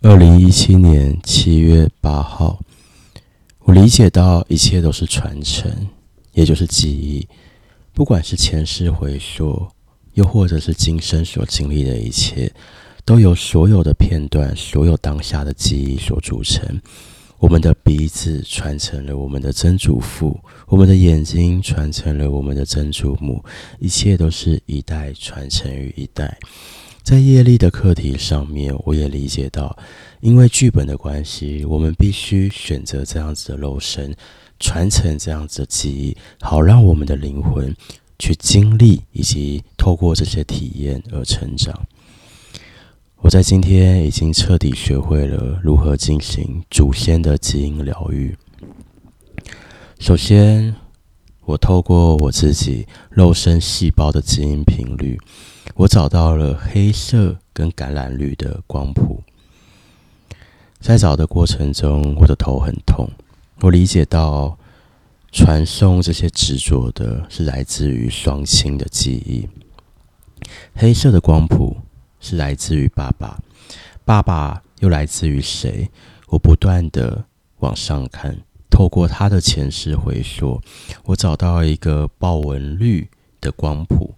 二零一七年七月八号，我理解到一切都是传承，也就是记忆。不管是前世回溯，又或者是今生所经历的一切，都由所有的片段、所有当下的记忆所组成。我们的鼻子传承了我们的曾祖父，我们的眼睛传承了我们的曾祖母，一切都是一代传承于一代。在业力的课题上面，我也理解到，因为剧本的关系，我们必须选择这样子的肉身，传承这样子的记忆，好让我们的灵魂去经历，以及透过这些体验而成长。我在今天已经彻底学会了如何进行祖先的基因疗愈。首先，我透过我自己肉身细胞的基因频率。我找到了黑色跟橄榄绿的光谱，在找的过程中，我的头很痛。我理解到，传送这些执着的是来自于双亲的记忆。黑色的光谱是来自于爸爸，爸爸又来自于谁？我不断的往上看，透过他的前世回溯，我找到一个豹纹绿的光谱。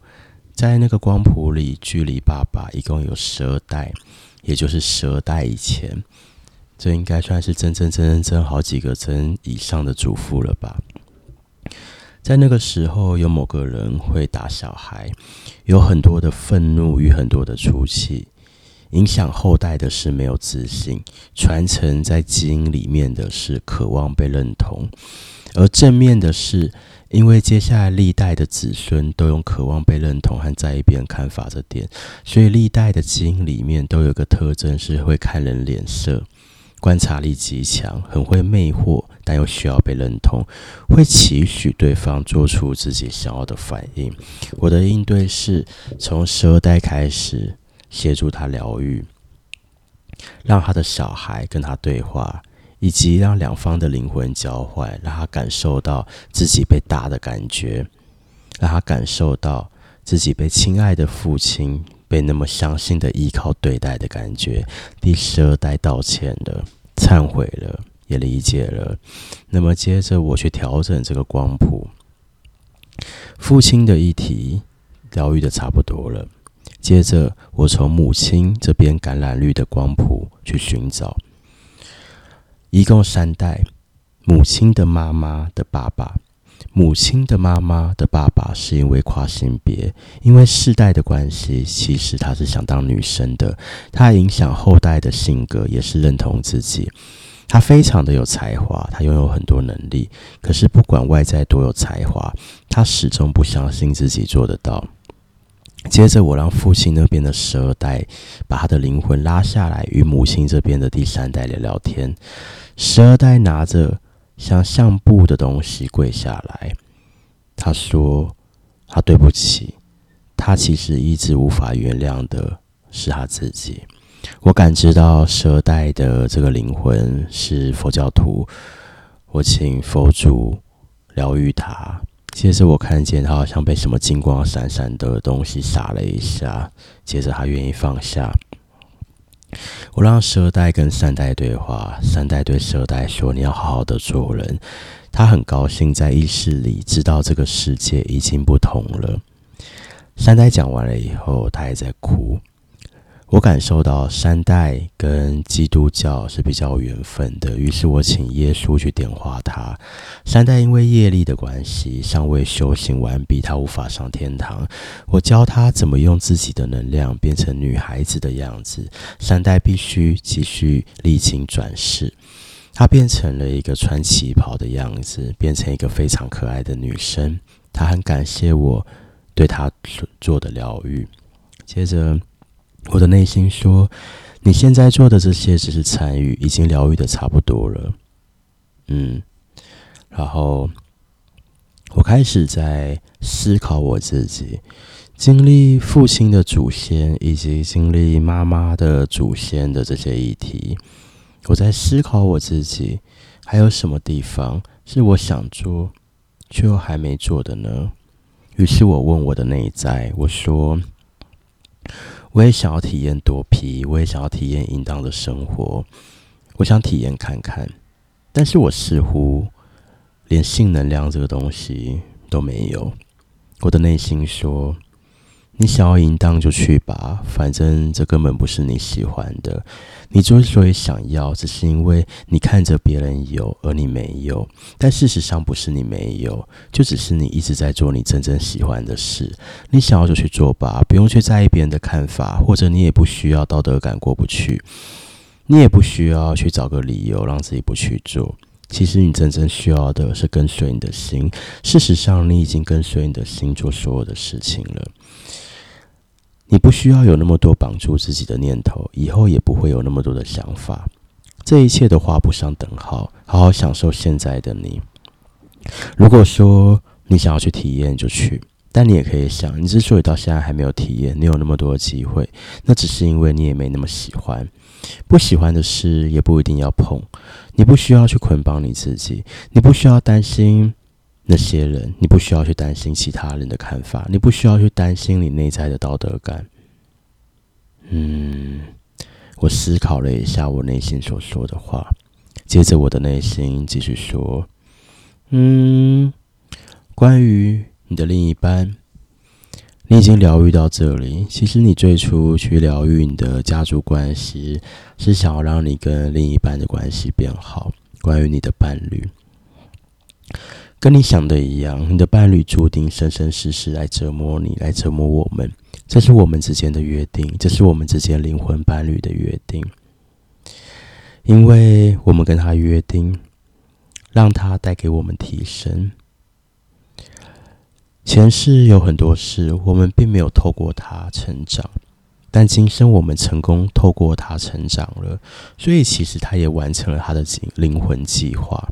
在那个光谱里，距离爸爸一共有十二代，也就是十二代以前，这应该算是真真真真真好几个真以上的祖父了吧？在那个时候，有某个人会打小孩，有很多的愤怒与很多的出气，影响后代的是没有自信，传承在基因里面的是渴望被认同，而正面的是。因为接下来历代的子孙都用渴望被认同和在意别人看法这点，所以历代的基因里面都有个特征是会看人脸色，观察力极强，很会魅惑，但又需要被认同，会期许对方做出自己想要的反应。我的应对是从十二代开始协助他疗愈，让他的小孩跟他对话。以及让两方的灵魂交换，让他感受到自己被打的感觉，让他感受到自己被亲爱的父亲被那么相信的依靠对待的感觉。第十二代道歉了，忏悔了，也理解了。那么接着我去调整这个光谱，父亲的议题疗愈的差不多了。接着我从母亲这边橄榄绿的光谱去寻找。一共三代，母亲的妈妈的爸爸，母亲的妈妈的爸爸是因为跨性别，因为世代的关系，其实他是想当女生的，他影响后代的性格也是认同自己，他非常的有才华，他拥有很多能力，可是不管外在多有才华，他始终不相信自己做得到。接着，我让父亲那边的十二代把他的灵魂拉下来，与母亲这边的第三代聊聊天。十二代拿着像相簿的东西跪下来，他说：“他对不起，他其实一直无法原谅的是他自己。”我感知到十二代的这个灵魂是佛教徒，我请佛祖疗愈他。接着我看见他好像被什么金光闪闪的东西洒了一下，接着他愿意放下。我让十二代跟三代对话，三代对十二代说：“你要好好的做人。”他很高兴在意识里知道这个世界已经不同了。三代讲完了以后，他还在哭。我感受到三代跟基督教是比较有缘分的，于是我请耶稣去点化他。三代因为业力的关系，尚未修行完毕，他无法上天堂。我教他怎么用自己的能量变成女孩子的样子。三代必须继续历经转世，他变成了一个穿旗袍的样子，变成一个非常可爱的女生。他很感谢我对他所做的疗愈。接着。我的内心说：“你现在做的这些只是参与，已经疗愈的差不多了。”嗯，然后我开始在思考我自己经历父亲的祖先以及经历妈妈的祖先的这些议题。我在思考我自己还有什么地方是我想做却又还没做的呢？于是我问我的内在，我说。我也想要体验多皮我也想要体验淫荡的生活，我想体验看看。但是我似乎连性能量这个东西都没有。我的内心说。你想要淫荡就去吧，反正这根本不是你喜欢的。你之所以想要，只是因为你看着别人有，而你没有。但事实上不是你没有，就只是你一直在做你真正喜欢的事。你想要就去做吧，不用去在意别人的看法，或者你也不需要道德感过不去。你也不需要去找个理由让自己不去做。其实你真正需要的是跟随你的心。事实上，你已经跟随你的心做所有的事情了。你不需要有那么多绑住自己的念头，以后也不会有那么多的想法。这一切都画不上等号。好好享受现在的你。如果说你想要去体验，就去。但你也可以想，你之所以到现在还没有体验，你有那么多的机会，那只是因为你也没那么喜欢。不喜欢的事也不一定要碰。你不需要去捆绑你自己，你不需要担心。那些人，你不需要去担心其他人的看法，你不需要去担心你内在的道德感。嗯，我思考了一下我内心所说的话，接着我的内心继续说：“嗯，关于你的另一半，你已经疗愈到这里。其实你最初去疗愈你的家族关系，是想要让你跟另一半的关系变好。关于你的伴侣。”跟你想的一样，你的伴侣注定生生世世来折磨你，来折磨我们。这是我们之间的约定，这是我们之间灵魂伴侣的约定。因为我们跟他约定，让他带给我们提升。前世有很多事，我们并没有透过他成长，但今生我们成功透过他成长了，所以其实他也完成了他的灵魂计划。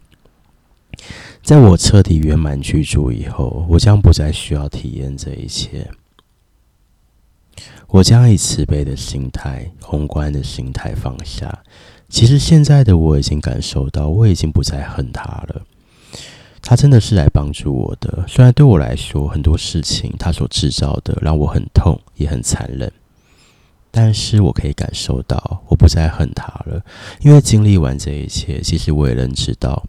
在我彻底圆满居住以后，我将不再需要体验这一切。我将以慈悲的心态、宏观的心态放下。其实现在的我已经感受到，我已经不再恨他了。他真的是来帮助我的。虽然对我来说，很多事情他所制造的让我很痛，也很残忍，但是我可以感受到，我不再恨他了。因为经历完这一切，其实我也能知道。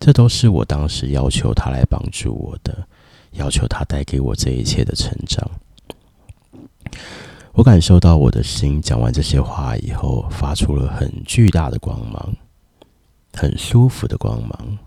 这都是我当时要求他来帮助我的，要求他带给我这一切的成长。我感受到我的心讲完这些话以后，发出了很巨大的光芒，很舒服的光芒。